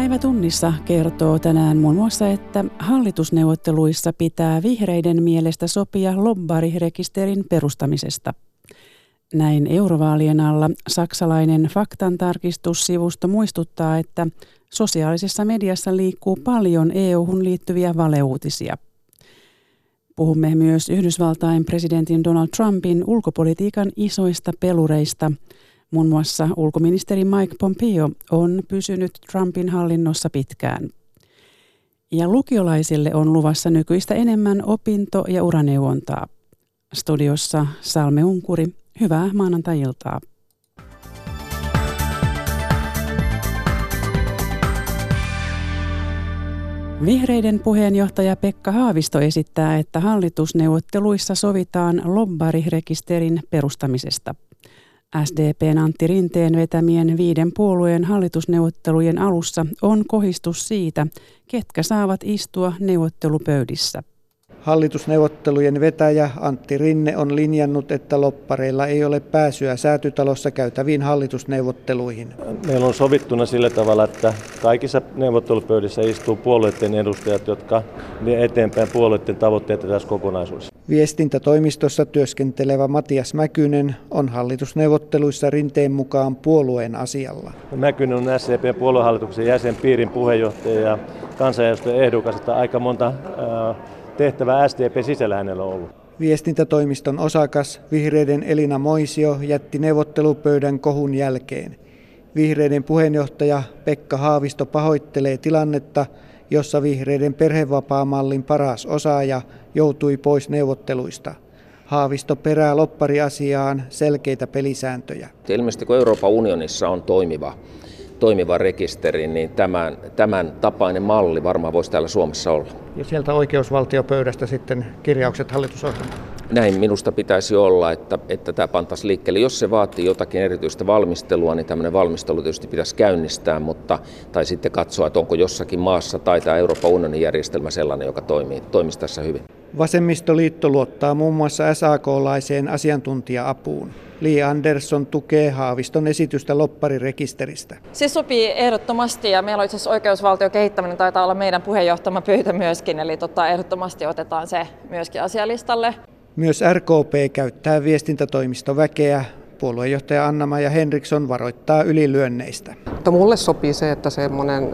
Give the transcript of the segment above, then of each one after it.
Päivä tunnissa kertoo tänään muun muassa, että hallitusneuvotteluissa pitää vihreiden mielestä sopia lobbarirekisterin perustamisesta. Näin eurovaalien alla saksalainen faktantarkistussivusto muistuttaa, että sosiaalisessa mediassa liikkuu paljon EU-hun liittyviä valeuutisia. Puhumme myös Yhdysvaltain presidentin Donald Trumpin ulkopolitiikan isoista pelureista – Muun muassa ulkoministeri Mike Pompeo on pysynyt Trumpin hallinnossa pitkään. Ja lukiolaisille on luvassa nykyistä enemmän opinto- ja uraneuvontaa. Studiossa Salme Unkuri, hyvää maanantai-iltaa. Vihreiden puheenjohtaja Pekka Haavisto esittää, että hallitusneuvotteluissa sovitaan lobbarirekisterin perustamisesta – SDPn Antti Rinteen vetämien viiden puolueen hallitusneuvottelujen alussa on kohistus siitä, ketkä saavat istua neuvottelupöydissä. Hallitusneuvottelujen vetäjä Antti Rinne on linjannut, että loppareilla ei ole pääsyä säätytalossa käytäviin hallitusneuvotteluihin. Meillä on sovittuna sillä tavalla, että kaikissa neuvottelupöydissä istuu puolueiden edustajat, jotka vie eteenpäin puolueiden tavoitteita tässä kokonaisuudessa. Viestintätoimistossa työskentelevä Matias Mäkynen on hallitusneuvotteluissa rinteen mukaan puolueen asialla. Mäkynen on SCP puoluehallituksen jäsen, piirin puheenjohtaja ja kansanedustajan ehdokas, että aika monta äh, tehtävää SDP sisällä hänellä on ollut. Viestintätoimiston osakas vihreiden Elina Moisio jätti neuvottelupöydän kohun jälkeen. Vihreiden puheenjohtaja Pekka Haavisto pahoittelee tilannetta, jossa vihreiden perhevapaamallin paras osaaja joutui pois neuvotteluista. Haavisto perää loppariasiaan selkeitä pelisääntöjä. Ilmeisesti kun Euroopan unionissa on toimiva toimiva rekisteri, niin tämän, tämän tapainen malli varmaan voisi täällä Suomessa olla. Ja sieltä oikeusvaltiopöydästä sitten kirjaukset hallitusohjelmaan? Näin minusta pitäisi olla, että, että tämä pantaisi liikkeelle. Jos se vaatii jotakin erityistä valmistelua, niin tämmöinen valmistelu tietysti pitäisi käynnistää, mutta, tai sitten katsoa, että onko jossakin maassa tai tämä Euroopan unionin järjestelmä sellainen, joka toimii, toimisi tässä hyvin. Vasemmistoliitto luottaa muun muassa SAK-laiseen asiantuntija-apuun. Li Andersson tukee Haaviston esitystä lopparirekisteristä. Se sopii ehdottomasti ja meillä on itse asiassa oikeusvaltiokehittäminen taitaa olla meidän puheenjohtama pöytä myöskin, eli tota, ehdottomasti otetaan se myöskin asialistalle. Myös RKP käyttää viestintätoimistoväkeä. Puoluejohtaja Anna-Maja Henriksson varoittaa ylilyönneistä. Mutta mulle sopii se, että semmoinen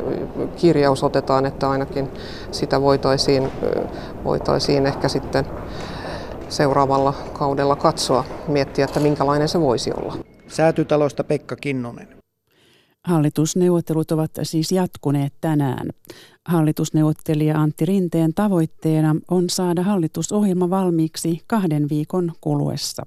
kirjaus otetaan, että ainakin sitä voitaisiin, voitaisiin ehkä sitten seuraavalla kaudella katsoa, miettiä, että minkälainen se voisi olla. Säätytalosta Pekka Kinnunen. Hallitusneuvottelut ovat siis jatkuneet tänään. Hallitusneuvottelija Antti Rinteen tavoitteena on saada hallitusohjelma valmiiksi kahden viikon kuluessa.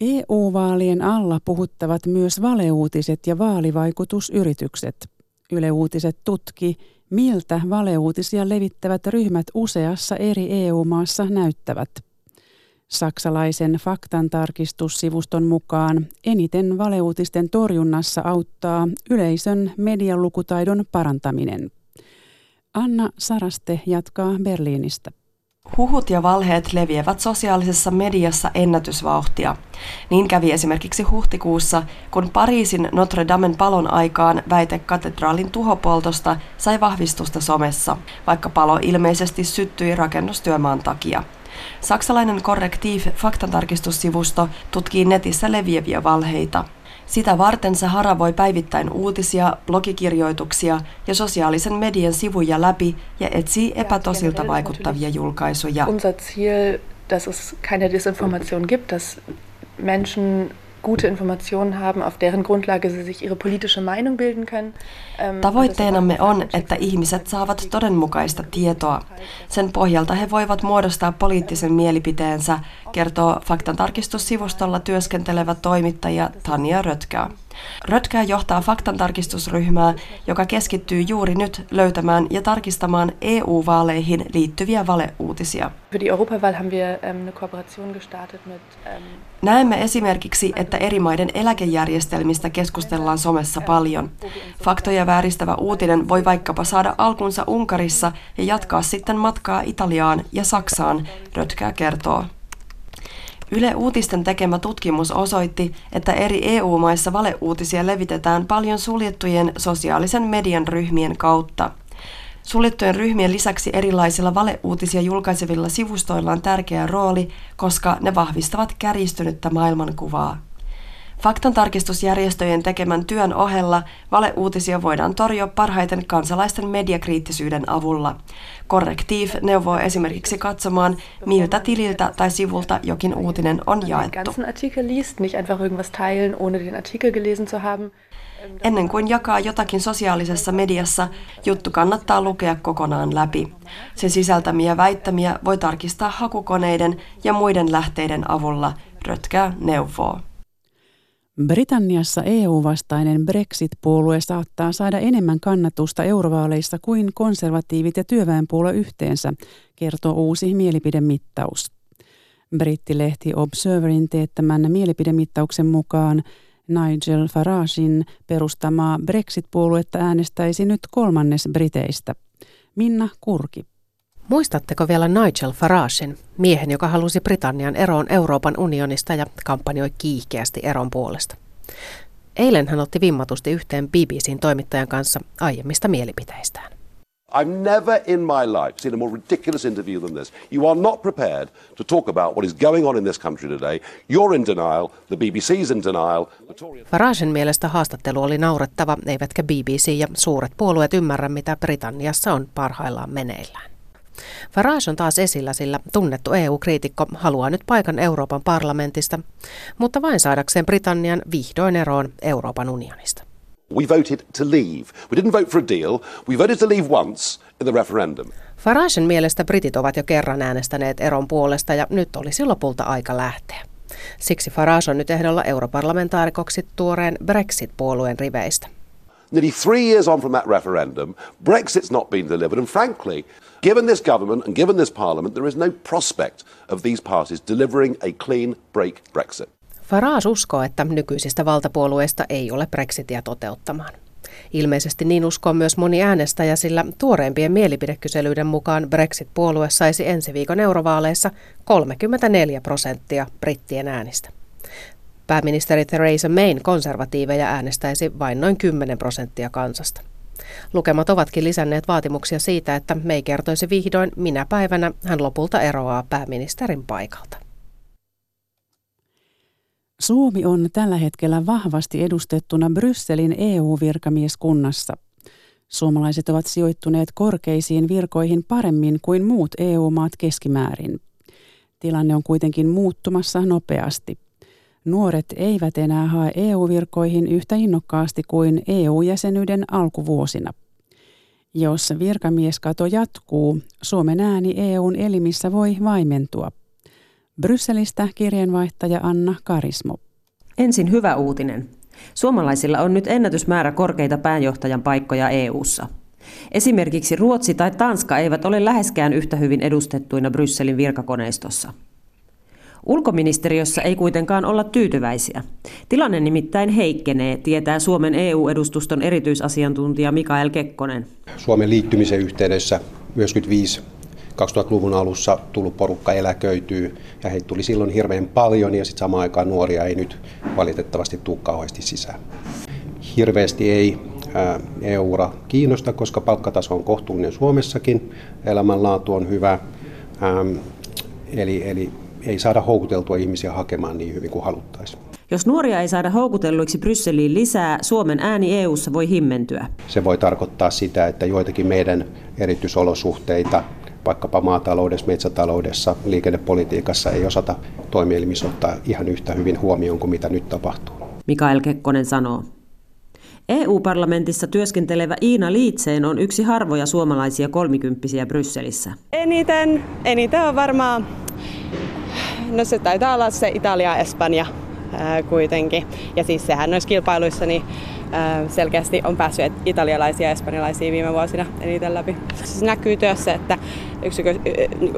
EU-vaalien alla puhuttavat myös valeuutiset ja vaalivaikutusyritykset. Yle Uutiset tutki, miltä valeuutisia levittävät ryhmät useassa eri EU-maassa näyttävät. Saksalaisen faktantarkistussivuston mukaan eniten valeuutisten torjunnassa auttaa yleisön medialukutaidon parantaminen. Anna Saraste jatkaa Berliinistä. Huhut ja valheet leviävät sosiaalisessa mediassa ennätysvauhtia. Niin kävi esimerkiksi huhtikuussa, kun Pariisin Notre Damen palon aikaan väite katedraalin tuhopoltosta sai vahvistusta somessa, vaikka palo ilmeisesti syttyi rakennustyömaan takia. Saksalainen Korrektiiv faktantarkistussivusto tutkii netissä leviäviä valheita. Sitä varten se haravoi päivittäin uutisia, blogikirjoituksia ja sosiaalisen median sivuja läpi ja etsii epätosilta vaikuttavia julkaisuja. Unser Ziel, dass es keine Desinformation gibt, dass Menschen gute Informationen haben, auf deren Grundlage sie sich ihre politische Meinung bilden können. Ähm, Tavoitteenamme on, että ihmiset saavat todenmukaista tietoa. Sen pohjalta he voivat muodostaa poliittisen mielipiteensä, kertoo faktantarkistussivustolla työskentelevä toimittaja Tanja Rötkää. Rötkää johtaa faktantarkistusryhmää, joka keskittyy juuri nyt löytämään ja tarkistamaan EU-vaaleihin liittyviä valeuutisia. Ähm, ähm, Näemme esimerkiksi, että eri maiden eläkejärjestelmistä keskustellaan somessa paljon. Faktoja vääristävä uutinen voi vaikkapa saada alkunsa Unkarissa ja jatkaa sitten matkaa Italiaan ja Saksaan, Rötkää kertoo. Yle Uutisten tekemä tutkimus osoitti, että eri EU-maissa valeuutisia levitetään paljon suljettujen sosiaalisen median ryhmien kautta. Suljettujen ryhmien lisäksi erilaisilla valeuutisia julkaisevilla sivustoilla on tärkeä rooli, koska ne vahvistavat kärjistynyttä maailmankuvaa. Faktantarkistusjärjestöjen tekemän työn ohella valeuutisia voidaan torjua parhaiten kansalaisten mediakriittisyyden avulla. Korrektiiv neuvoo esimerkiksi katsomaan, miltä tililtä tai sivulta jokin uutinen on jaettu. Ennen kuin jakaa jotakin sosiaalisessa mediassa, juttu kannattaa lukea kokonaan läpi. Sen sisältämiä väittämiä voi tarkistaa hakukoneiden ja muiden lähteiden avulla, Rötkää neuvoo. Britanniassa EU-vastainen Brexit-puolue saattaa saada enemmän kannatusta eurovaaleissa kuin konservatiivit ja työväenpuolue yhteensä, kertoo uusi mielipidemittaus. Brittilehti Observerin teettämän mielipidemittauksen mukaan Nigel Faragein perustamaa Brexit-puoluetta äänestäisi nyt kolmannes Briteistä. Minna Kurki. Muistatteko vielä Nigel Faragein, miehen, joka halusi Britannian eroon Euroopan unionista ja kampanjoi kiihkeästi eron puolesta? Eilen hän otti vimmatusti yhteen BBCn toimittajan kanssa aiemmista mielipiteistään. I've never in my life seen a more ridiculous interview than this. You are not prepared to talk about what is going on in this country today. You're in denial, the BBC's in denial. Faragen mielestä haastattelu oli naurettava, eivätkä BBC ja suuret puolueet ymmärrä, mitä Britanniassa on parhaillaan meneillään. Farage on taas esillä, sillä tunnettu EU-kriitikko haluaa nyt paikan Euroopan parlamentista, mutta vain saadakseen Britannian vihdoin eroon Euroopan unionista. We voted to leave. We didn't vote for a deal. We voted to leave once in the referendum. Faragen mielestä britit ovat jo kerran äänestäneet eron puolesta ja nyt olisi lopulta aika lähteä. Siksi Farage on nyt ehdolla europarlamentaarikoksi tuoreen Brexit-puolueen riveistä. Nearly three years on from that referendum, Brexit's not been delivered, and frankly, given this government and given this parliament, there is no prospect of these parties delivering a clean break Brexit. Farage uskoo, että nykyisistä valtapuolueista ei ole Brexitia toteuttamaan. Ilmeisesti niin uskoo myös moni äänestäjä, sillä tuoreimpien mielipidekyselyiden mukaan Brexit-puolue saisi ensi viikon eurovaaleissa 34 prosenttia brittien äänistä. Pääministeri Theresa Mayn konservatiiveja äänestäisi vain noin 10 prosenttia kansasta. Lukemat ovatkin lisänneet vaatimuksia siitä, että May kertoisi vihdoin, minä päivänä hän lopulta eroaa pääministerin paikalta. Suomi on tällä hetkellä vahvasti edustettuna Brysselin EU-virkamieskunnassa. Suomalaiset ovat sijoittuneet korkeisiin virkoihin paremmin kuin muut EU-maat keskimäärin. Tilanne on kuitenkin muuttumassa nopeasti. Nuoret eivät enää hae EU-virkoihin yhtä innokkaasti kuin EU-jäsenyyden alkuvuosina. Jos virkamieskato jatkuu, Suomen ääni EUn elimissä voi vaimentua. Brysselistä kirjeenvaihtaja Anna Karismo. Ensin hyvä uutinen. Suomalaisilla on nyt ennätysmäärä korkeita pääjohtajan paikkoja EU:ssa. Esimerkiksi Ruotsi tai Tanska eivät ole läheskään yhtä hyvin edustettuina Brysselin virkakoneistossa. Ulkoministeriössä ei kuitenkaan olla tyytyväisiä. Tilanne nimittäin heikkenee, tietää Suomen EU-edustuston erityisasiantuntija Mikael Kekkonen. Suomen liittymisen yhteydessä 95 2000-luvun alussa tullut porukka eläköityy ja heitä tuli silloin hirveän paljon ja sitten samaan aikaan nuoria ei nyt valitettavasti tule kauheasti sisään. Hirveästi ei EU-ura kiinnosta, koska palkkataso on kohtuullinen Suomessakin, elämänlaatu on hyvä, eli, eli ei saada houkuteltua ihmisiä hakemaan niin hyvin kuin haluttaisiin. Jos nuoria ei saada houkutelluiksi Brysseliin lisää, Suomen ääni EU:ssa voi himmentyä. Se voi tarkoittaa sitä, että joitakin meidän erityisolosuhteita vaikkapa maataloudessa, metsätaloudessa, liikennepolitiikassa ei osata toimielimissä ottaa ihan yhtä hyvin huomioon kuin mitä nyt tapahtuu. Mikael Kekkonen sanoo. EU-parlamentissa työskentelevä Iina Liitseen on yksi harvoja suomalaisia kolmikymppisiä Brysselissä. Eniten, eniten on varmaan, no se taitaa olla se Italia Espanja ää, kuitenkin. Ja siis sehän noissa kilpailuissa niin selkeästi on päässyt italialaisia ja espanjalaisia viime vuosina eniten läpi. Se näkyy työssä, että yksikön,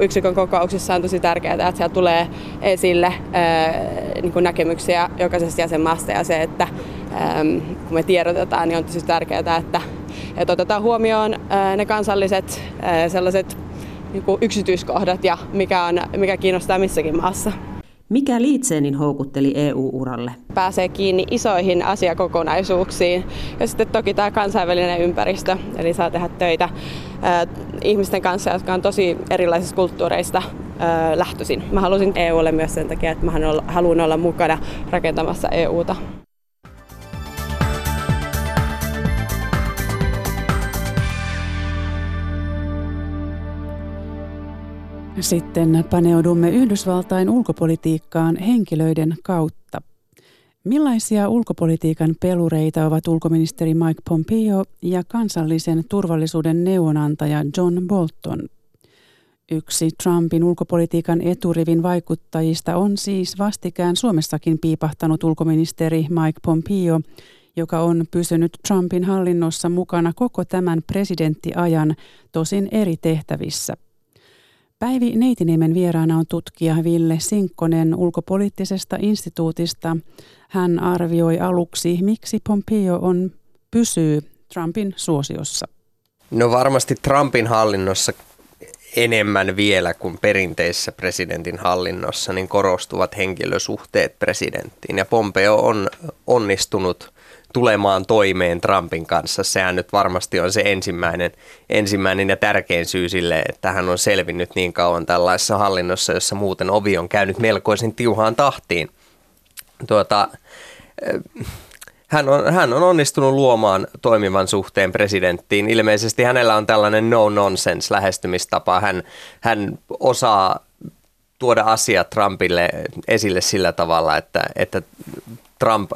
yksikön kokouksissa on tosi tärkeää, että siellä tulee esille niin kuin näkemyksiä jokaisesta jäsenmaasta ja se, että kun me tiedotetaan, niin on tosi tärkeää, että, että otetaan huomioon ne kansalliset sellaiset niin kuin yksityiskohdat ja mikä, on, mikä kiinnostaa missäkin maassa. Mikä Liitseenin houkutteli EU-uralle? Pääsee kiinni isoihin asiakokonaisuuksiin ja sitten toki tämä kansainvälinen ympäristö, eli saa tehdä töitä äh, ihmisten kanssa, jotka on tosi erilaisista kulttuureista äh, lähtöisin. Mä halusin EUlle myös sen takia, että mä haluan olla mukana rakentamassa EUta. Sitten paneudumme Yhdysvaltain ulkopolitiikkaan henkilöiden kautta. Millaisia ulkopolitiikan pelureita ovat ulkoministeri Mike Pompeo ja kansallisen turvallisuuden neuvonantaja John Bolton? Yksi Trumpin ulkopolitiikan eturivin vaikuttajista on siis vastikään Suomessakin piipahtanut ulkoministeri Mike Pompeo, joka on pysynyt Trumpin hallinnossa mukana koko tämän presidenttiajan, tosin eri tehtävissä. Päivi Neitiniemen vieraana on tutkija Ville Sinkkonen ulkopoliittisesta instituutista. Hän arvioi aluksi, miksi Pompeo on, pysyy Trumpin suosiossa. No varmasti Trumpin hallinnossa enemmän vielä kuin perinteisessä presidentin hallinnossa, niin korostuvat henkilösuhteet presidenttiin. Ja Pompeo on onnistunut tulemaan toimeen Trumpin kanssa. Sehän nyt varmasti on se ensimmäinen, ensimmäinen ja tärkein syy sille, että hän on selvinnyt niin kauan tällaisessa hallinnossa, jossa muuten ovi on käynyt melkoisen tiuhaan tahtiin. Tuota, eh, hän on, hän on onnistunut luomaan toimivan suhteen presidenttiin. Ilmeisesti hänellä on tällainen no-nonsense lähestymistapa. Hän, hän osaa tuoda asiat Trumpille esille sillä tavalla, että, että Trump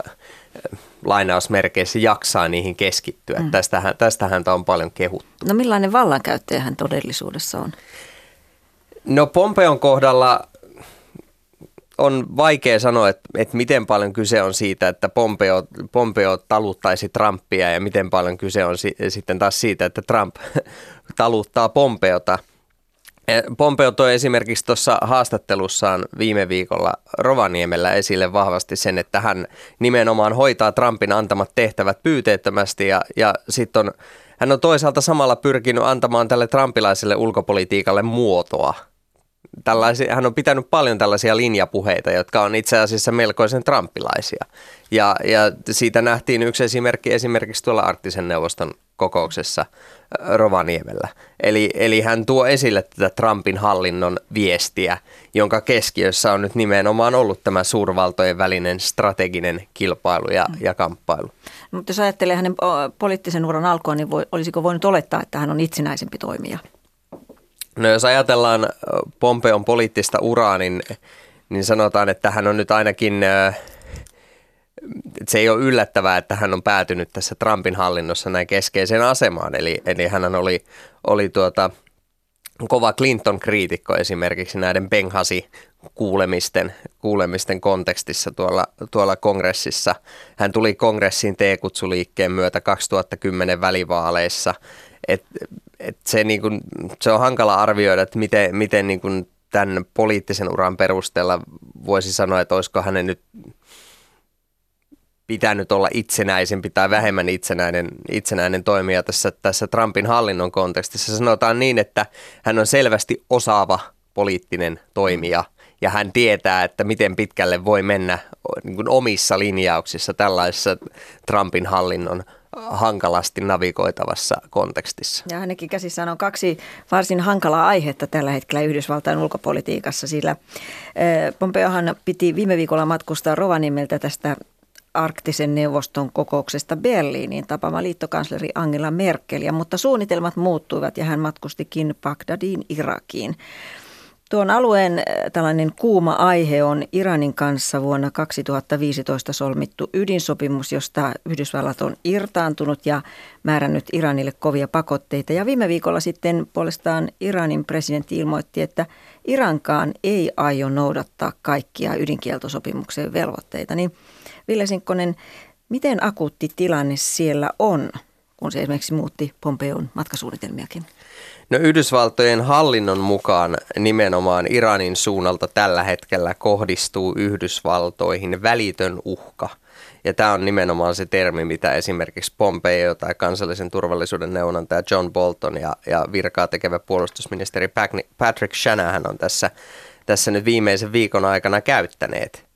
lainausmerkeissä jaksaa niihin keskittyä. Mm. Tästähän, tästä häntä on paljon kehuttu. No millainen vallankäyttäjä hän todellisuudessa on? No Pompeon kohdalla on vaikea sanoa, että, että miten paljon kyse on siitä, että Pompeo, Pompeo taluttaisi Trumpia ja miten paljon kyse on si, sitten taas siitä, että Trump taluttaa Pompeota – Pompeo toi esimerkiksi tuossa haastattelussaan viime viikolla Rovaniemellä esille vahvasti sen, että hän nimenomaan hoitaa Trumpin antamat tehtävät pyyteettömästi ja, ja sitten on, hän on toisaalta samalla pyrkinyt antamaan tälle trumpilaiselle ulkopolitiikalle muotoa. Tällaisia, hän on pitänyt paljon tällaisia linjapuheita, jotka on itse asiassa melkoisen trumpilaisia. Ja, ja siitä nähtiin yksi esimerkki esimerkiksi tuolla Arktisen neuvoston kokouksessa Rovaniemellä. Eli, eli hän tuo esille tätä Trumpin hallinnon viestiä, jonka keskiössä on nyt nimenomaan ollut tämä suurvaltojen välinen strateginen kilpailu ja, ja kamppailu. Mutta jos ajattelee hänen poliittisen uran alkua, niin voi, olisiko voinut olettaa, että hän on itsenäisempi toimija? No jos ajatellaan Pompeon poliittista uraa, niin, niin sanotaan, että hän on nyt ainakin äh, se ei ole yllättävää, että hän on päätynyt tässä Trumpin hallinnossa näin keskeiseen asemaan. Eli, eli hän oli, oli tuota, kova Clinton-kriitikko esimerkiksi näiden Benghasi kuulemisten, kuulemisten kontekstissa tuolla, tuolla kongressissa. Hän tuli kongressiin T-kutsuliikkeen myötä 2010 välivaaleissa. Et, et se, niin se on hankala arvioida, että miten, miten niin tämän poliittisen uran perusteella voisi sanoa, että olisiko hänen nyt pitänyt olla itsenäisempi tai vähemmän itsenäinen, itsenäinen toimija tässä, tässä Trumpin hallinnon kontekstissa. Sanotaan niin, että hän on selvästi osaava poliittinen toimija ja hän tietää, että miten pitkälle voi mennä niin kuin omissa linjauksissa tällaisessa Trumpin hallinnon hankalasti navigoitavassa kontekstissa. Ja hänenkin käsissään on kaksi varsin hankalaa aihetta tällä hetkellä Yhdysvaltain ulkopolitiikassa, sillä Pompeohan piti viime viikolla matkustaa Rovaniemeltä tästä arktisen neuvoston kokouksesta Berliiniin tapaamaan liittokansleri Angela Merkeliä, mutta suunnitelmat muuttuivat ja hän matkustikin Bagdadiin Irakiin. Tuon alueen äh, tällainen kuuma aihe on Iranin kanssa vuonna 2015 solmittu ydinsopimus, josta Yhdysvallat on irtaantunut ja määrännyt Iranille kovia pakotteita. Ja viime viikolla sitten puolestaan Iranin presidentti ilmoitti, että Irankaan ei aio noudattaa kaikkia ydinkieltosopimuksen velvoitteita. Niin Ville Sinkkonen, miten akuutti tilanne siellä on, kun se esimerkiksi muutti Pompeon matkasuunnitelmiakin? No Yhdysvaltojen hallinnon mukaan nimenomaan Iranin suunnalta tällä hetkellä kohdistuu Yhdysvaltoihin välitön uhka. Ja tämä on nimenomaan se termi, mitä esimerkiksi Pompeo tai kansallisen turvallisuuden neuvonantaja John Bolton ja, ja virkaa tekevä puolustusministeri Patrick Shanahan on tässä tässä nyt viimeisen viikon aikana käyttäneet.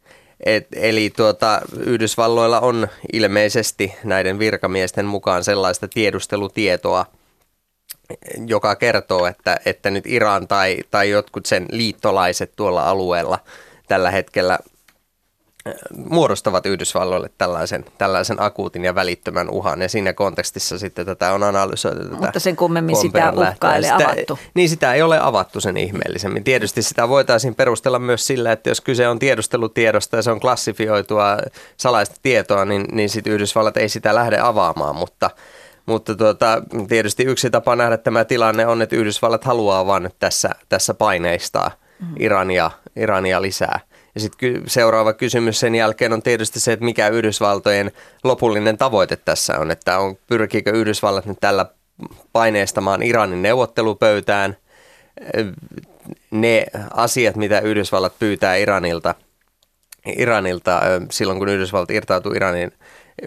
Et, eli tuota, Yhdysvalloilla on ilmeisesti näiden virkamiesten mukaan sellaista tiedustelutietoa, joka kertoo, että, että nyt Iran tai, tai jotkut sen liittolaiset tuolla alueella tällä hetkellä muodostavat Yhdysvalloille tällaisen, tällaisen akuutin ja välittömän uhan. Ja siinä kontekstissa sitten tätä on analysoitu. Tätä Mutta sen kummemmin sitä uhkaa ei avattu. Niin sitä ei ole avattu sen ihmeellisemmin. Tietysti sitä voitaisiin perustella myös sillä, että jos kyse on tiedustelutiedosta ja se on klassifioitua salaista tietoa, niin, niin sitten Yhdysvallat ei sitä lähde avaamaan. Mutta, mutta tuota, tietysti yksi tapa nähdä tämä tilanne on, että Yhdysvallat haluaa vain tässä, tässä paineistaa mm. Irania, Irania lisää – ja sitten seuraava kysymys sen jälkeen on tietysti se, että mikä Yhdysvaltojen lopullinen tavoite tässä on, että on, pyrkiikö Yhdysvallat nyt tällä paineistamaan Iranin neuvottelupöytään? Ne asiat, mitä Yhdysvallat pyytää Iranilta, Iranilta silloin, kun Yhdysvallat irtautui Iranin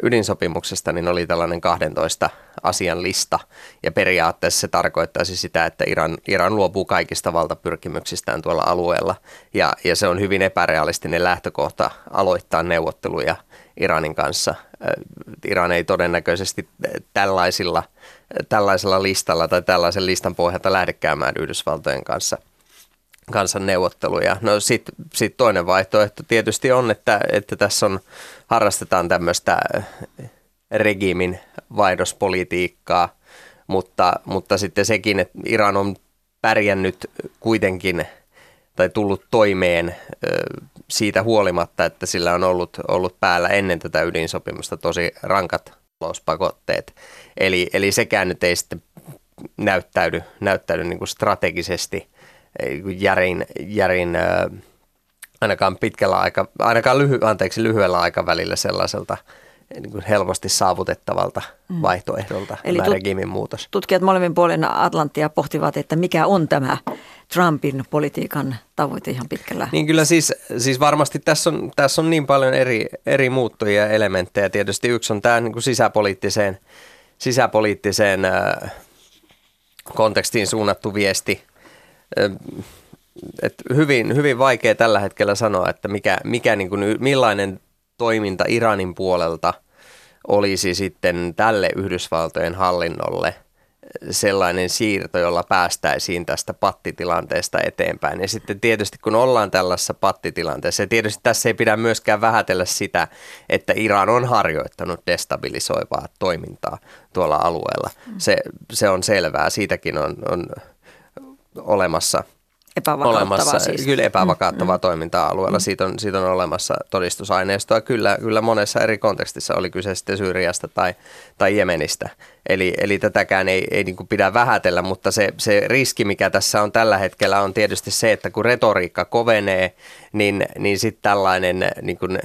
ydinsopimuksesta, niin oli tällainen 12 asian lista. Ja periaatteessa se tarkoittaisi sitä, että Iran, Iran luopuu kaikista valtapyrkimyksistään tuolla alueella. Ja, ja se on hyvin epärealistinen lähtökohta aloittaa neuvotteluja Iranin kanssa. Iran ei todennäköisesti tällaisilla, tällaisella listalla tai tällaisen listan pohjalta lähde käymään Yhdysvaltojen kanssa – kansan neuvotteluja. No sitten sit toinen vaihtoehto tietysti on, että, että tässä on, harrastetaan tämmöistä regiimin vaihdospolitiikkaa, mutta, mutta sitten sekin, että Iran on pärjännyt kuitenkin tai tullut toimeen siitä huolimatta, että sillä on ollut, ollut päällä ennen tätä ydinsopimusta tosi rankat talouspakotteet. Eli, eli sekään nyt ei sitten näyttäydy, näyttäydy niin kuin strategisesti järin, järin ainakaan pitkällä aika, ainakaan lyhy, anteeksi, lyhyellä aikavälillä sellaiselta niin kuin helposti saavutettavalta mm. vaihtoehdolta Eli tämä tut- regiimin muutos. Tutkijat molemmin puolen Atlanttia pohtivat, että mikä on tämä Trumpin politiikan tavoite ihan pitkällä. Niin kyllä siis, siis varmasti tässä on, tässä on niin paljon eri, eri muuttujia ja elementtejä. Tietysti yksi on tämä niin kuin sisäpoliittiseen, sisäpoliittiseen äh, kontekstiin suunnattu viesti – et hyvin, hyvin vaikea tällä hetkellä sanoa, että mikä, mikä niin kuin, millainen toiminta Iranin puolelta olisi sitten tälle Yhdysvaltojen hallinnolle sellainen siirto, jolla päästäisiin tästä pattitilanteesta eteenpäin. Ja sitten tietysti kun ollaan tällaisessa pattitilanteessa, ja tietysti tässä ei pidä myöskään vähätellä sitä, että Iran on harjoittanut destabilisoivaa toimintaa tuolla alueella. Se, se on selvää, siitäkin on, on olemassa olemassa, siis. Kyllä epävakauttavaa mm, mm. toimintaa alueella. Mm. Siitä, on, siitä on olemassa todistusaineistoa. Kyllä, kyllä monessa eri kontekstissa oli kyse sitten Syyriasta tai, tai Jemenistä. Eli, eli tätäkään ei, ei niin pidä vähätellä, mutta se, se riski, mikä tässä on tällä hetkellä, on tietysti se, että kun retoriikka kovenee, niin, niin sitten tällainen niin kuin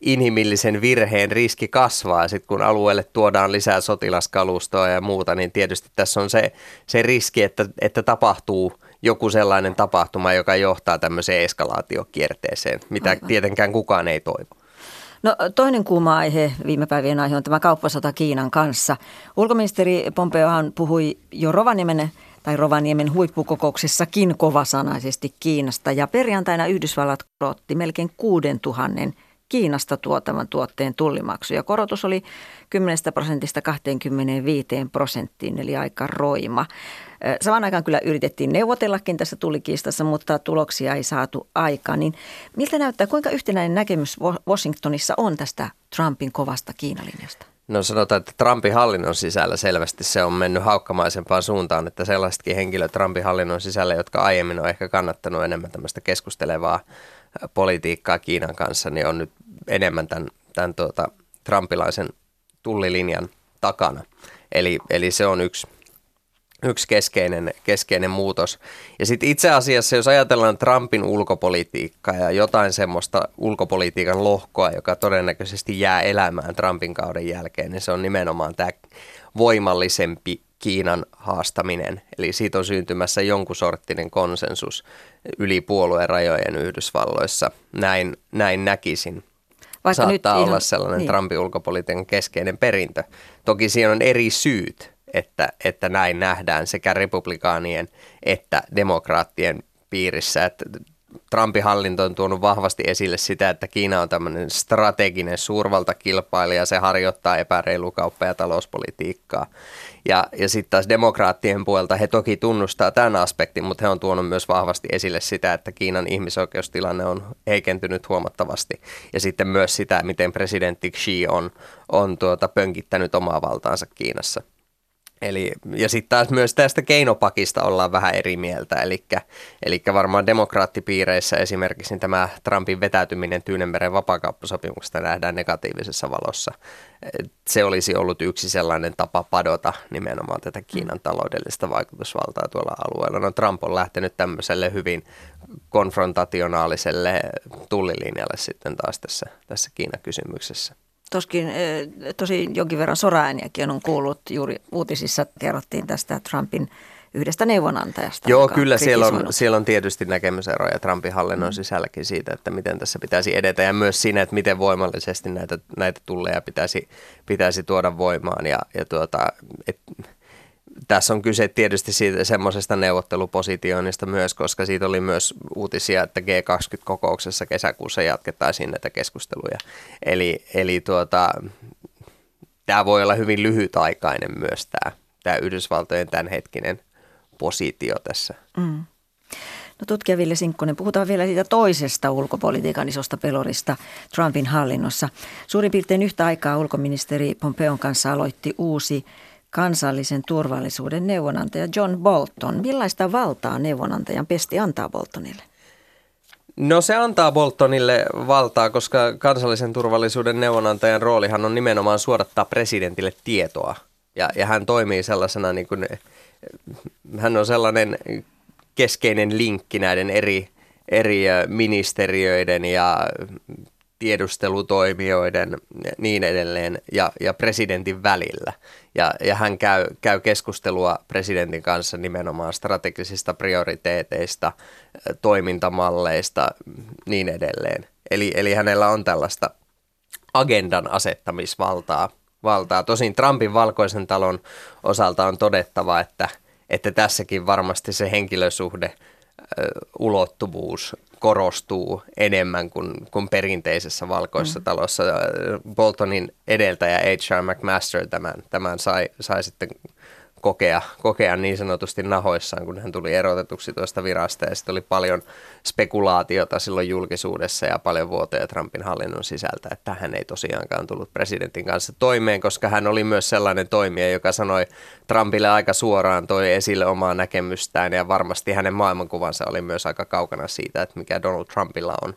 inhimillisen virheen riski kasvaa. Sitten kun alueelle tuodaan lisää sotilaskalustoa ja muuta, niin tietysti tässä on se, se riski, että, että tapahtuu joku sellainen tapahtuma, joka johtaa tämmöiseen eskalaatiokierteeseen, mitä Aivan. tietenkään kukaan ei toivo. No, toinen kuuma aihe, viime päivien aihe on tämä kauppasota Kiinan kanssa. Ulkoministeri Pompeohan puhui jo Rovaniemen tai Rovaniemen huippukokouksessakin kovasanaisesti Kiinasta ja perjantaina Yhdysvallat korotti melkein 6000 Kiinasta tuotavan tuotteen tullimaksu. Ja korotus oli 10 prosentista 25 prosenttiin, eli aika roima. Samaan aikaan kyllä yritettiin neuvotellakin tässä tullikiistassa, mutta tuloksia ei saatu aikaan. Niin miltä näyttää, kuinka yhtenäinen näkemys Washingtonissa on tästä Trumpin kovasta Kiinalinjasta? No sanotaan, että Trumpin hallinnon sisällä selvästi se on mennyt haukkamaisempaan suuntaan, että sellaisetkin henkilöt Trumpin hallinnon sisällä, jotka aiemmin on ehkä kannattanut enemmän tämmöistä keskustelevaa politiikkaa Kiinan kanssa, niin on nyt enemmän tämän, tämän tuota, Trumpilaisen tullilinjan takana. Eli, eli se on yksi, yksi keskeinen, keskeinen muutos. Ja sitten itse asiassa, jos ajatellaan Trumpin ulkopolitiikkaa ja jotain semmoista ulkopolitiikan lohkoa, joka todennäköisesti jää elämään Trumpin kauden jälkeen, niin se on nimenomaan tämä voimallisempi Kiinan haastaminen. Eli siitä on syntymässä jonkun sorttinen konsensus yli puolueen rajojen Yhdysvalloissa. Näin, näin näkisin. Vaikka Saattaa nyt olla ihan, sellainen niin. Trumpin ulkopolitiikan keskeinen perintö. Toki siinä on eri syyt, että, että näin nähdään sekä republikaanien että demokraattien piirissä. Että Trumpin hallinto on tuonut vahvasti esille sitä, että Kiina on tämmöinen strateginen suurvaltakilpailija, se harjoittaa epäreilu kauppa- ja talouspolitiikkaa. Ja, ja sitten taas demokraattien puolelta he toki tunnustaa tämän aspektin, mutta he on tuonut myös vahvasti esille sitä, että Kiinan ihmisoikeustilanne on heikentynyt huomattavasti. Ja sitten myös sitä, miten presidentti Xi on, on tuota, pönkittänyt omaa valtaansa Kiinassa. Eli, ja sitten taas myös tästä keinopakista ollaan vähän eri mieltä, eli varmaan demokraattipiireissä esimerkiksi niin tämä Trumpin vetäytyminen Tyynemeren vapaakauppasopimuksesta nähdään negatiivisessa valossa. Se olisi ollut yksi sellainen tapa padota nimenomaan tätä Kiinan taloudellista vaikutusvaltaa tuolla alueella. No Trump on lähtenyt tämmöiselle hyvin konfrontationaaliselle tullilinjalle sitten taas tässä, tässä Kiina-kysymyksessä. Toskin tosi jonkin verran soraääniäkin on kuullut. Juuri uutisissa kerrottiin tästä Trumpin yhdestä neuvonantajasta. Joo, kyllä siellä on, siellä on tietysti näkemyseroja Trumpin hallinnon mm. sisälläkin siitä, että miten tässä pitäisi edetä ja myös siinä, että miten voimallisesti näitä, näitä tulleja pitäisi, pitäisi tuoda voimaan ja, ja tuota, et, tässä on kyse tietysti siitä semmoisesta neuvottelupositioinnista myös, koska siitä oli myös uutisia, että G20-kokouksessa kesäkuussa jatkettaisiin näitä keskusteluja. Eli, eli tuota, tämä voi olla hyvin lyhytaikainen myös tämä, tämä Yhdysvaltojen tämänhetkinen positio tässä. Mm. No tutkija Ville Sinkkonen, puhutaan vielä siitä toisesta ulkopolitiikan isosta pelorista Trumpin hallinnossa. Suurin piirtein yhtä aikaa ulkoministeri Pompeon kanssa aloitti uusi kansallisen turvallisuuden neuvonantaja John Bolton. Millaista valtaa neuvonantajan pesti antaa Boltonille? No se antaa Boltonille valtaa, koska kansallisen turvallisuuden neuvonantajan roolihan on nimenomaan suodattaa presidentille tietoa. Ja, ja hän toimii sellaisena, niin kuin, hän on sellainen keskeinen linkki näiden eri, eri ministeriöiden ja tiedustelutoimijoiden ja niin edelleen ja, ja presidentin välillä. Ja, ja hän käy, käy keskustelua presidentin kanssa nimenomaan strategisista prioriteeteista, toimintamalleista, niin edelleen. Eli, eli hänellä on tällaista agendan asettamisvaltaa. Valtaa. Tosin Trumpin valkoisen talon osalta on todettava, että, että tässäkin varmasti se henkilösuhde ulottuvuus korostuu enemmän kuin, kuin perinteisessä valkoisessa mm. talossa. Boltonin edeltäjä H.R. McMaster tämän, tämän sai, sai sitten kokea, kokea niin sanotusti nahoissaan, kun hän tuli erotetuksi tuosta virasta. Ja sitten oli paljon spekulaatiota silloin julkisuudessa ja paljon vuotoja Trumpin hallinnon sisältä, että hän ei tosiaankaan tullut presidentin kanssa toimeen, koska hän oli myös sellainen toimija, joka sanoi Trumpille aika suoraan, toi esille omaa näkemystään ja varmasti hänen maailmankuvansa oli myös aika kaukana siitä, että mikä Donald Trumpilla on.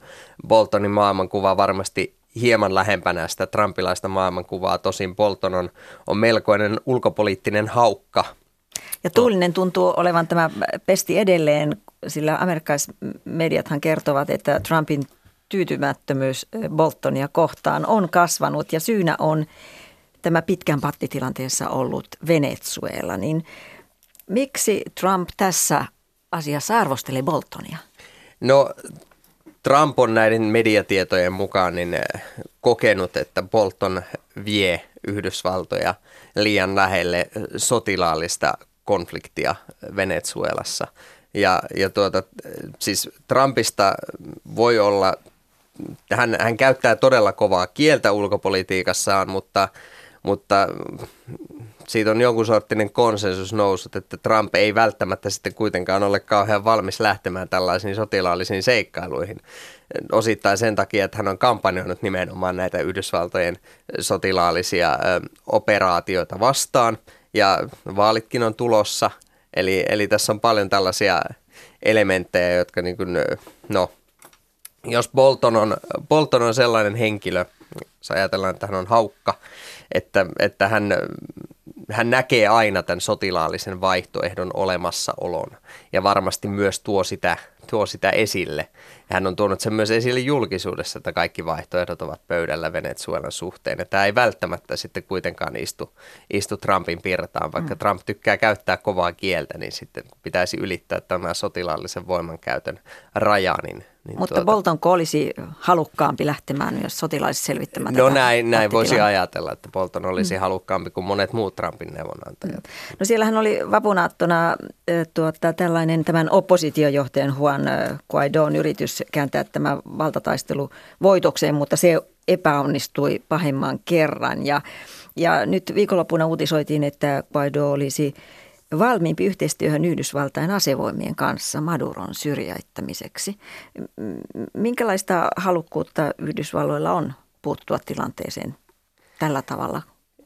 Boltonin maailmankuva varmasti hieman lähempänä sitä trumpilaista maailmankuvaa. Tosin Bolton on, on melkoinen ulkopoliittinen haukka. Ja tuulinen tuntuu olevan tämä pesti edelleen, sillä amerikkalaismediathan kertovat, että Trumpin tyytymättömyys Boltonia kohtaan on kasvanut ja syynä on tämä pitkän pattitilanteessa ollut Venezuela. Niin miksi Trump tässä asiassa arvosteli Boltonia? No Trump on näiden mediatietojen mukaan niin eh, kokenut, että Bolton vie Yhdysvaltoja liian lähelle sotilaallista konfliktia Venezuelassa. Ja, ja tuota, siis Trumpista voi olla, hän, hän käyttää todella kovaa kieltä ulkopolitiikassaan, mutta, mutta siitä on jonkun sorttinen konsensus noussut, että Trump ei välttämättä sitten kuitenkaan ole kauhean valmis lähtemään tällaisiin sotilaallisiin seikkailuihin. Osittain sen takia, että hän on kampanjoinut nimenomaan näitä Yhdysvaltojen sotilaallisia operaatioita vastaan ja vaalitkin on tulossa. Eli, eli tässä on paljon tällaisia elementtejä, jotka niin kuin, no, jos Bolton on, Bolton on sellainen henkilö, jos ajatellaan, että hän on haukka, että, että hän hän näkee aina tämän sotilaallisen vaihtoehdon olemassaolon ja varmasti myös tuo sitä, tuo sitä esille. Hän on tuonut sen myös esille julkisuudessa, että kaikki vaihtoehdot ovat pöydällä Venezuelan suhteen. Ja tämä ei välttämättä sitten kuitenkaan istu, istu Trumpin pirtaan, vaikka mm. Trump tykkää käyttää kovaa kieltä, niin sitten pitäisi ylittää tämä sotilaallisen voimankäytön raja, niin, Niin Mutta tuota, Boltonko olisi halukkaampi lähtemään myös sotilaisesti selvittämään No näin, näin voisi ajatella, että Bolton olisi mm. halukkaampi kuin monet muut Trumpin neuvonantajat. Mm. No siellähän oli vapunaattona tuota, tällainen tämän oppositiojohtajan Juan Guaidon yritys kääntää tämä valtataistelu voitokseen, mutta se epäonnistui pahemman kerran. Ja, ja nyt viikonloppuna uutisoitiin, että Guaido olisi valmiimpi yhteistyöhön Yhdysvaltain asevoimien kanssa Maduron syrjäyttämiseksi. Minkälaista halukkuutta Yhdysvalloilla on puuttua tilanteeseen tällä tavalla?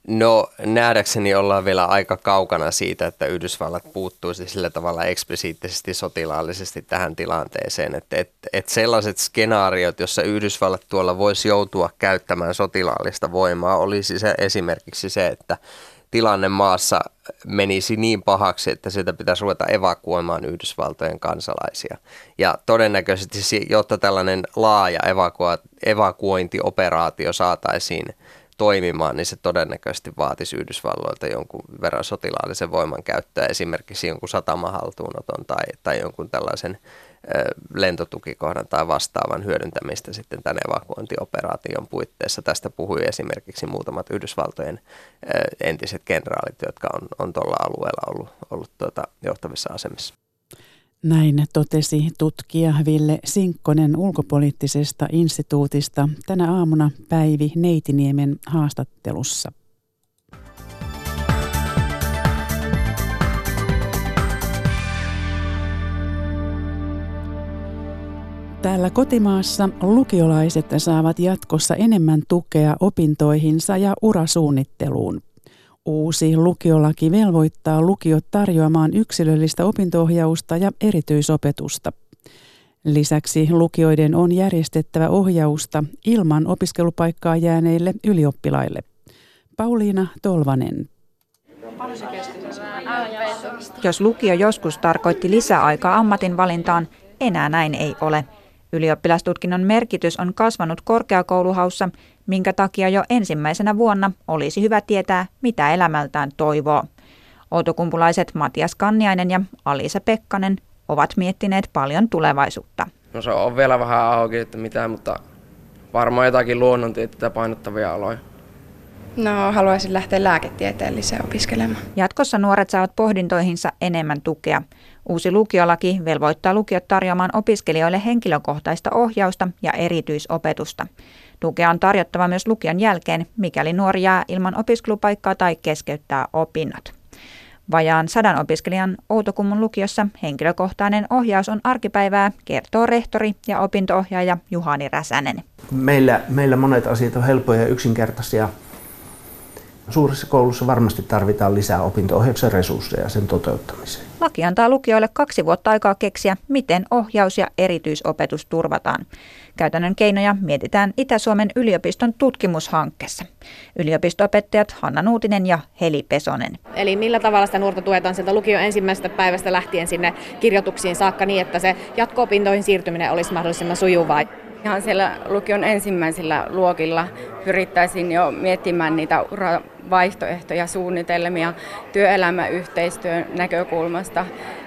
No nähdäkseni ollaan vielä aika kaukana siitä, että Yhdysvallat puuttuisi sillä tavalla eksplisiittisesti sotilaallisesti tähän tilanteeseen. Että et, et sellaiset skenaariot, jossa Yhdysvallat tuolla voisi joutua käyttämään sotilaallista voimaa, olisi se esimerkiksi se, että tilanne maassa menisi niin pahaksi, että sieltä pitäisi ruveta evakuoimaan Yhdysvaltojen kansalaisia. Ja todennäköisesti, jotta tällainen laaja evakuointioperaatio saataisiin toimimaan, niin se todennäköisesti vaatisi Yhdysvalloilta jonkun verran sotilaallisen voiman käyttöä, esimerkiksi jonkun satamahaltuunoton tai, tai jonkun tällaisen lentotukikohdan tai vastaavan hyödyntämistä sitten tämän evakuointioperaation puitteissa. Tästä puhui esimerkiksi muutamat Yhdysvaltojen entiset kenraalit, jotka on, on tuolla alueella ollut, ollut tuota, johtavissa asemissa. Näin totesi tutkija Ville Sinkkonen ulkopoliittisesta instituutista tänä aamuna Päivi Neitiniemen haastattelussa. Täällä kotimaassa lukiolaiset saavat jatkossa enemmän tukea opintoihinsa ja urasuunnitteluun. Uusi lukiolaki velvoittaa lukiot tarjoamaan yksilöllistä opintoohjausta ja erityisopetusta. Lisäksi lukioiden on järjestettävä ohjausta ilman opiskelupaikkaa jääneille ylioppilaille. Pauliina Tolvanen. Jos lukio joskus tarkoitti lisäaikaa ammatin valintaan, enää näin ei ole. Ylioppilastutkinnon merkitys on kasvanut korkeakouluhaussa, minkä takia jo ensimmäisenä vuonna olisi hyvä tietää, mitä elämältään toivoo. Outokumpulaiset Matias Kanniainen ja Alisa Pekkanen ovat miettineet paljon tulevaisuutta. No se on vielä vähän auki, että mitä, mutta varmaan jotakin luonnontieteitä painottavia aloja. No, haluaisin lähteä lääketieteelliseen opiskelemaan. Jatkossa nuoret saavat pohdintoihinsa enemmän tukea. Uusi lukiolaki velvoittaa lukiot tarjoamaan opiskelijoille henkilökohtaista ohjausta ja erityisopetusta. Tukea on tarjottava myös lukion jälkeen, mikäli nuori jää ilman opiskelupaikkaa tai keskeyttää opinnot. Vajaan sadan opiskelijan Outokummun lukiossa henkilökohtainen ohjaus on arkipäivää, kertoo rehtori ja opintoohjaaja Juhani Räsänen. Meillä, meillä monet asiat on helppoja ja yksinkertaisia Suurissa koulussa varmasti tarvitaan lisää opinto-ohjauksen resursseja sen toteuttamiseen. Laki antaa lukijoille kaksi vuotta aikaa keksiä, miten ohjaus- ja erityisopetus turvataan. Käytännön keinoja mietitään Itä-Suomen yliopiston tutkimushankkeessa. Yliopistoopettajat Hanna Nuutinen ja Heli Pesonen. Eli millä tavalla sitä nuorta tuetaan sieltä lukion ensimmäisestä päivästä lähtien sinne kirjoituksiin saakka niin, että se jatko-opintoihin siirtyminen olisi mahdollisimman sujuvaa. Ihan siellä lukion ensimmäisillä luokilla pyrittäisiin jo miettimään niitä uravaihtoehtoja, suunnitelmia työelämäyhteistyön näkökulmasta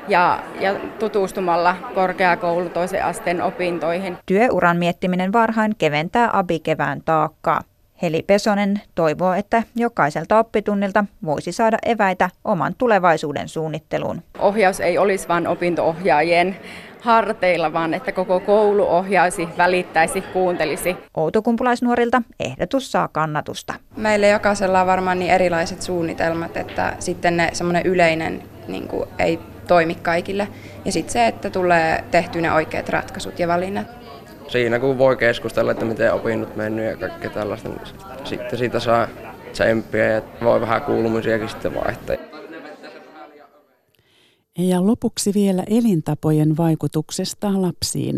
ja, ja tutustumalla korkeakoulu toisen asteen opintoihin. Työuran miettiminen varhain keventää abikevään taakkaa. Heli Pesonen toivoo, että jokaiselta oppitunnilta voisi saada eväitä oman tulevaisuuden suunnitteluun. Ohjaus ei olisi vain opintoohjaajien harteilla, vaan että koko koulu ohjaisi, välittäisi, kuuntelisi. Outokumpulaisnuorilta ehdotus saa kannatusta. Meillä jokaisella on varmaan niin erilaiset suunnitelmat, että sitten ne semmoinen yleinen niin kuin, ei toimi kaikille. Ja sitten se, että tulee tehty ne oikeat ratkaisut ja valinnat. Siinä kun voi keskustella, että miten opinnot mennyt ja kaikkea tällaista, niin sitten siitä saa tsemppiä ja voi vähän kuulumisiakin sitten vaihtaa. Ja lopuksi vielä elintapojen vaikutuksesta lapsiin.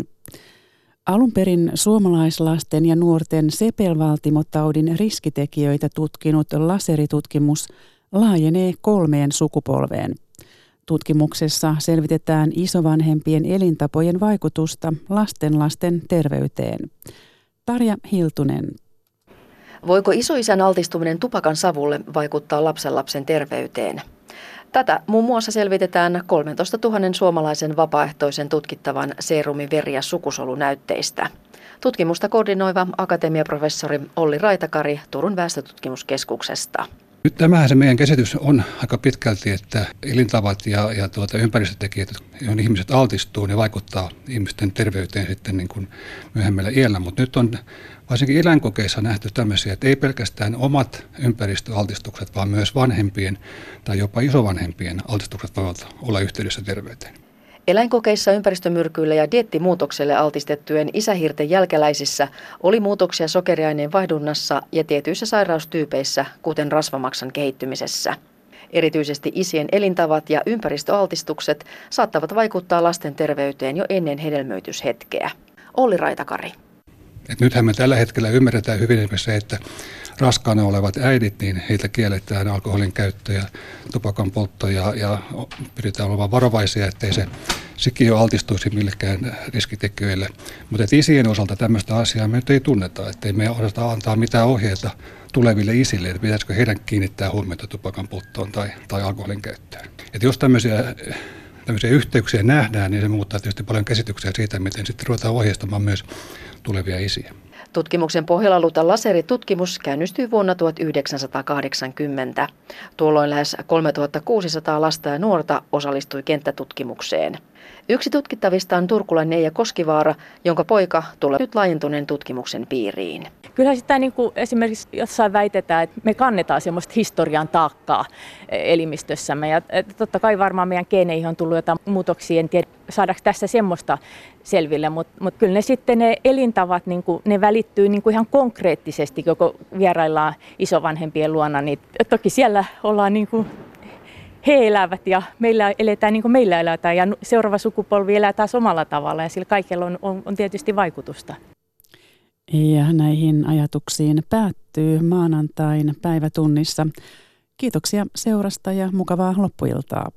Alun perin suomalaislasten ja nuorten sepelvaltimotaudin riskitekijöitä tutkinut laseritutkimus laajenee kolmeen sukupolveen. Tutkimuksessa selvitetään isovanhempien elintapojen vaikutusta lasten lasten terveyteen. Tarja Hiltunen Voiko isoisän altistuminen tupakan savulle vaikuttaa lapsenlapsen terveyteen? Tätä muun muassa selvitetään 13 000 suomalaisen vapaaehtoisen tutkittavan seerumin veri- ja sukusolunäytteistä. Tutkimusta koordinoiva akatemiaprofessori Olli Raitakari Turun väestötutkimuskeskuksesta. Nyt tämähän se meidän käsitys on aika pitkälti, että elintavat ja, ja tuota, ympäristötekijät, joihin ihmiset altistuu, ne vaikuttaa ihmisten terveyteen sitten niin kuin myöhemmällä iällä. Mutta nyt on varsinkin eläinkokeissa nähty tämmöisiä, että ei pelkästään omat ympäristöaltistukset, vaan myös vanhempien tai jopa isovanhempien altistukset voivat olla yhteydessä terveyteen. Eläinkokeissa ympäristömyrkyille ja diettimuutokselle altistettujen isähirten jälkeläisissä oli muutoksia sokeriaineen vaihdunnassa ja tietyissä sairaustyypeissä, kuten rasvamaksan kehittymisessä. Erityisesti isien elintavat ja ympäristöaltistukset saattavat vaikuttaa lasten terveyteen jo ennen hedelmöityshetkeä. Olli Raitakari. Et nythän me tällä hetkellä ymmärretään hyvin esimerkiksi se, että raskaana olevat äidit, niin heiltä kielletään alkoholin käyttö ja tupakan poltto ja, ja pyritään olemaan varovaisia, ettei se jo altistuisi millekään riskitekijöille. Mutta isien osalta tämmöistä asiaa me nyt ei tunneta, ettei me osata antaa mitään ohjeita tuleville isille, että pitäisikö heidän kiinnittää huomiota tupakan polttoon tai, tai alkoholin käyttöön. Et jos tämmöisiä tämmöisiä yhteyksiä nähdään, niin se muuttaa tietysti paljon käsityksiä siitä, miten sitten ruvetaan ohjeistamaan myös tulevia isiä. Tutkimuksen pohjalla luta laseritutkimus käynnistyi vuonna 1980. Tuolloin lähes 3600 lasta ja nuorta osallistui kenttätutkimukseen. Yksi tutkittavista on turkulainen Neija Koskivaara, jonka poika tulee nyt laajentuneen tutkimuksen piiriin. Kyllä sitä niin kuin esimerkiksi jossain väitetään, että me kannetaan semmoista historian taakkaa elimistössämme. Ja totta kai varmaan meidän geeneihin on tullut jotain muutoksia, en tiedä saadaanko tässä semmoista selville, mutta mut kyllä ne sitten ne elintavat, niin kuin, ne välittyy niin kuin ihan konkreettisesti, joko vieraillaan isovanhempien luona, niin toki siellä ollaan niin kuin he elävät ja meillä eletään niin kuin meillä eletään ja seuraava sukupolvi elää taas omalla tavalla ja sillä kaikella on, on, on tietysti vaikutusta. Ja näihin ajatuksiin päättyy maanantain päivätunnissa. Kiitoksia seurasta ja mukavaa loppuiltaa.